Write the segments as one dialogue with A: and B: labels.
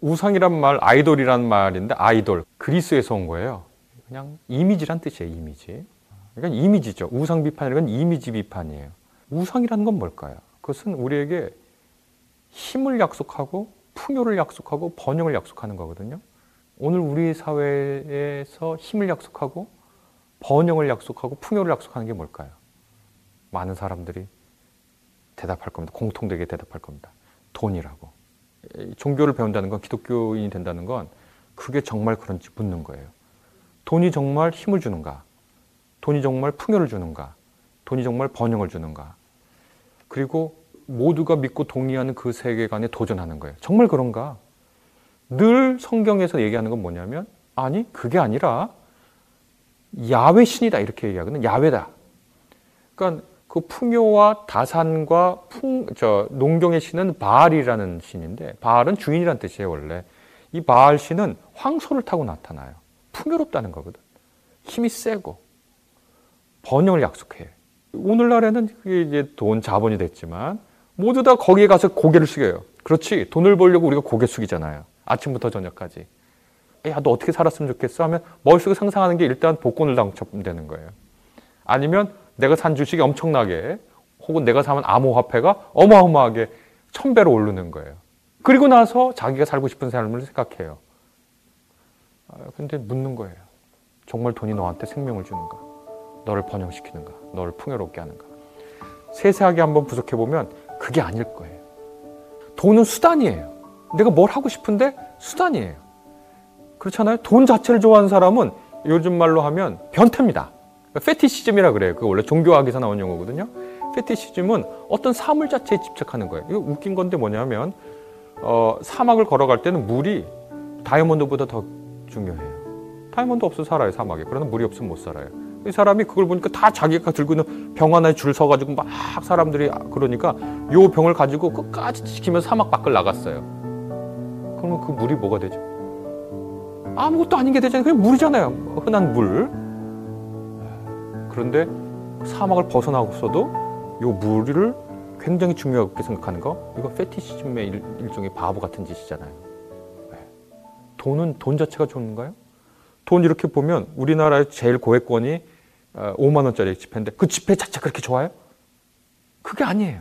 A: 우상이란 말, 아이돌이란 말인데 아이돌 그리스에서 온 거예요. 그냥 이미지란 뜻이에요. 이미지. 그러니까 이미지죠. 우상 비판이란 이미지 비판이에요. 우상이라는 건 뭘까요? 그것은 우리에게 힘을 약속하고 풍요를 약속하고 번영을 약속하는 거거든요. 오늘 우리 사회에서 힘을 약속하고 번영을 약속하고 풍요를 약속하는 게 뭘까요? 많은 사람들이 대답할 겁니다. 공통되게 대답할 겁니다. 돈이라고. 종교를 배운다는 건 기독교인이 된다는 건 그게 정말 그런지 묻는 거예요. 돈이 정말 힘을 주는가? 돈이 정말 풍요를 주는가? 돈이 정말 번영을 주는가? 그리고 모두가 믿고 동의하는 그 세계관에 도전하는 거예요. 정말 그런가? 늘 성경에서 얘기하는 건 뭐냐면 아니 그게 아니라 야외 신이다 이렇게 얘기하거든. 야외다. 그러니까 그 풍요와 다산과 풍, 저 농경의 신은 바알이라는 신인데 바알은 주인이란 뜻이에요 원래. 이 바알 신은 황소를 타고 나타나요. 풍요롭다는 거거든. 힘이 세고 번영을 약속해. 오늘날에는 그게 이제 돈 자본이 됐지만 모두 다 거기에 가서 고개를 숙여요. 그렇지. 돈을 벌려고 우리가 고개 숙이잖아요. 아침부터 저녁까지. 야, 너 어떻게 살았으면 좋겠어? 하면 머릿속에 상상하는 게 일단 복권을 당첨되는 거예요. 아니면 내가 산 주식이 엄청나게 혹은 내가 사면 암호화폐가 어마어마하게 천 배로 오르는 거예요. 그리고 나서 자기가 살고 싶은 삶을 생각해요. 아, 근데 묻는 거예요. 정말 돈이 너한테 생명을 주는가? 너를 번영시키는가? 너를 풍요롭게 하는가? 세세하게 한번 분석해 보면 그게 아닐 거예요. 돈은 수단이에요. 내가 뭘 하고 싶은데 수단이에요. 그렇잖아요. 돈 자체를 좋아하는 사람은 요즘 말로 하면 변태입니다. 페티시즘이라 그래요. 그 원래 종교학에서 나온 용어거든요. 페티시즘은 어떤 사물 자체에 집착하는 거예요. 이거 웃긴 건데 뭐냐면 어, 사막을 걸어갈 때는 물이 다이아몬드보다 더 중요해요. 다이아몬드 없어 살아요 사막에. 그러나 물이 없으면 못 살아요. 이 사람이 그걸 보니까 다 자기가 들고 있는 병 하나에 줄 서가지고 막 사람들이 그러니까 요 병을 가지고 끝까지 지키면서 사막 밖을 나갔어요. 그러면 그 물이 뭐가 되죠? 아무것도 아닌 게 되잖아요. 그냥 물이잖아요. 흔한 물. 그런데 사막을 벗어나고서도 요 물을 굉장히 중요하게 생각하는 거 이거 페티시즘의 일, 종의 바보 같은 짓이잖아요. 네. 돈은 돈 자체가 좋은가요? 돈 이렇게 보면 우리나라의 제일 고액권이 5만 어, 원짜리 지폐인데 그 지폐 자체 그렇게 좋아요? 그게 아니에요.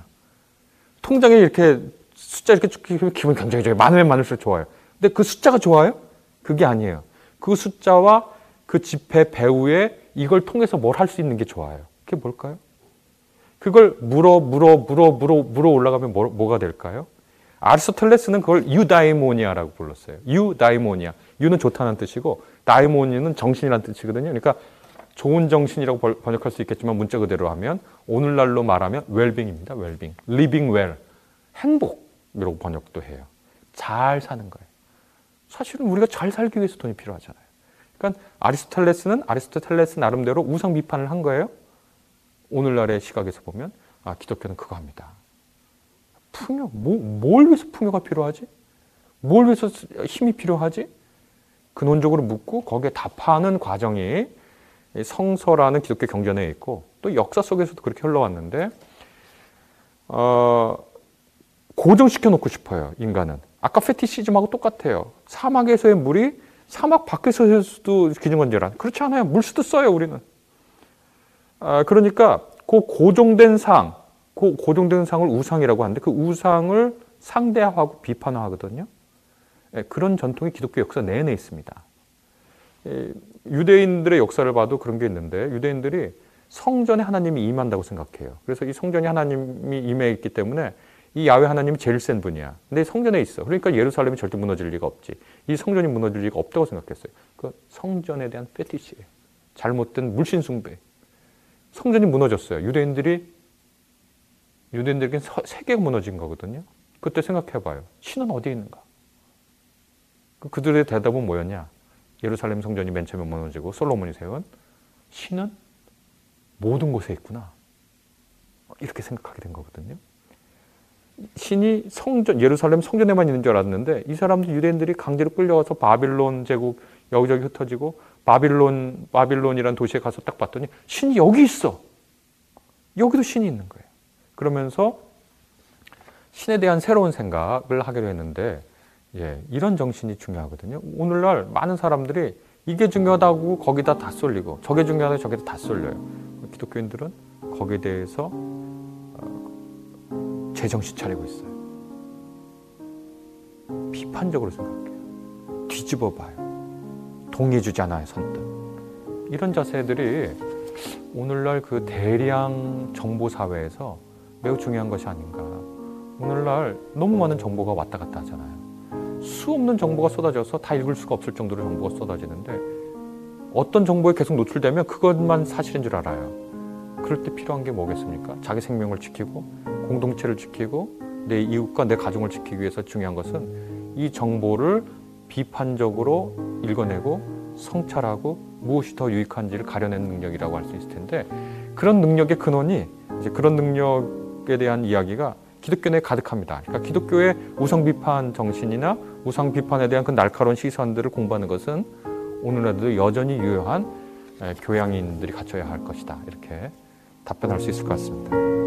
A: 통장에 이렇게 숫자 이렇게 쭉 기분 굉장히 좋아요. 많으면 많을수록 좋아요. 근데 그 숫자가 좋아요? 그게 아니에요. 그 숫자와 그 지폐 배후에 이걸 통해서 뭘 할 수 있는 게 좋아요. 그게 뭘까요? 그걸 물어 물어 물어 물어 물어 올라가면 뭐, 뭐가 될까요? 아리스토텔레스는 그걸 유다이모니아라고 불렀어요. 유다이모니아. 유는 좋다는 뜻이고 다이모니는 정신이라는 뜻이거든요. 그러니까 좋은 정신이라고 번역할 수 있겠지만 문자 그대로 하면 오늘날로 말하면 웰빙입니다. 웰빙. living well. 행복이라고 번역도 해요. 잘 사는 거예요. 사실은 우리가 잘 살기 위해서 돈이 필요하잖아요. 그러니까 아리스토텔레스는 아리스토텔레스 나름대로 우상 비판을 한 거예요. 오늘날의 시각에서 보면 아 기독교는 그거 합니다. 풍요, 뭐, 뭘 위해서 풍요가 필요하지? 뭘 위해서 힘이 필요하지? 근원적으로 묻고 거기에 답하는 과정이 성서라는 기독교 경전에 있고 또 역사 속에서도 그렇게 흘러왔는데 어, 고정시켜 놓고 싶어요 인간은 아까 페티시즘하고 똑같아요 사막에서의 물이 사막 밖에서도 기증건재란 그렇지 않아요 물수도 써요 우리는 아, 그러니까 그 고정된 상, 그 고정된 상을 우상이라고 하는데 그 우상을 상대하고 비판하거든요. 예, 그런 전통이 기독교 역사 내내 있습니다. 예, 유대인들의 역사를 봐도 그런 게 있는데 유대인들이 성전에 하나님이 임한다고 생각해요. 그래서 이 성전에 하나님이 임해 있기 때문에 이 야외 하나님이 제일 센 분이야. 근데 성전에 있어. 그러니까 예루살렘이 절대 무너질 리가 없지. 이 성전이 무너질 리가 없다고 생각했어요. 그 성전에 대한 페티시예요. 잘못된 물신 숭배. 성전이 무너졌어요. 유대인들이 유대인들에겐 세계가 무너진 거거든요. 그때 생각해봐요. 신은 어디에 있는가? 그 그들의 대답은 뭐였냐? 예루살렘 성전이 맨 처음에 무너지고 솔로몬이 세운 신은 모든 곳에 있구나. 이렇게 생각하게 된 거거든요. 신이 성전, 예루살렘 성전에만 있는 줄 알았는데 이 사람들 유대인들이 강제로 끌려와서 바빌론 제국 여기저기 흩어지고 바빌론, 바빌론이란 도시에 가서 딱 봤더니 신이 여기 있어. 여기도 신이 있는 거예요. 그러면서 신에 대한 새로운 생각을 하기로 했는데 예, 이런 정신이 중요하거든요. 오늘날 많은 사람들이 이게 중요하다고 거기다 다 쏠리고 저게 중요하다고 저기다 다 쏠려요. 기독교인들은 거기에 대해서 어, 제정신 차리고 있어요. 비판적으로 생각해요. 뒤집어 봐요. 동의해주잖아요, 선뜻. 이런 자세들이 오늘날 그 대량 정보 사회에서 매우 중요한 것이 아닌가. 오늘날 너무 많은 정보가 왔다 갔다 하잖아요. 수 없는 정보가 쏟아져서 다 읽을 수가 없을 정도로 정보가 쏟아지는데 어떤 정보에 계속 노출되면 그것만 사실인 줄 알아요. 그럴 때 필요한 게 뭐겠습니까? 자기 생명을 지키고 공동체를 지키고 내 이웃과 내 가정을 지키기 위해서 중요한 것은 이 정보를 비판적으로 읽어내고 성찰하고 무엇이 더 유익한지를 가려내는 능력이라고 할 수 있을 텐데 그런 능력의 근원이 이제 그런 능력에 대한 이야기가 기독교 내에 가득합니다. 그러니까 기독교의 우상 비판 정신이나 우상 비판에 대한 그 날카로운 시선들을 공부하는 것은 오늘날도 여전히 유효한 교양인들이 갖춰야 할 것이다. 이렇게 답변할 수 있을 것 같습니다.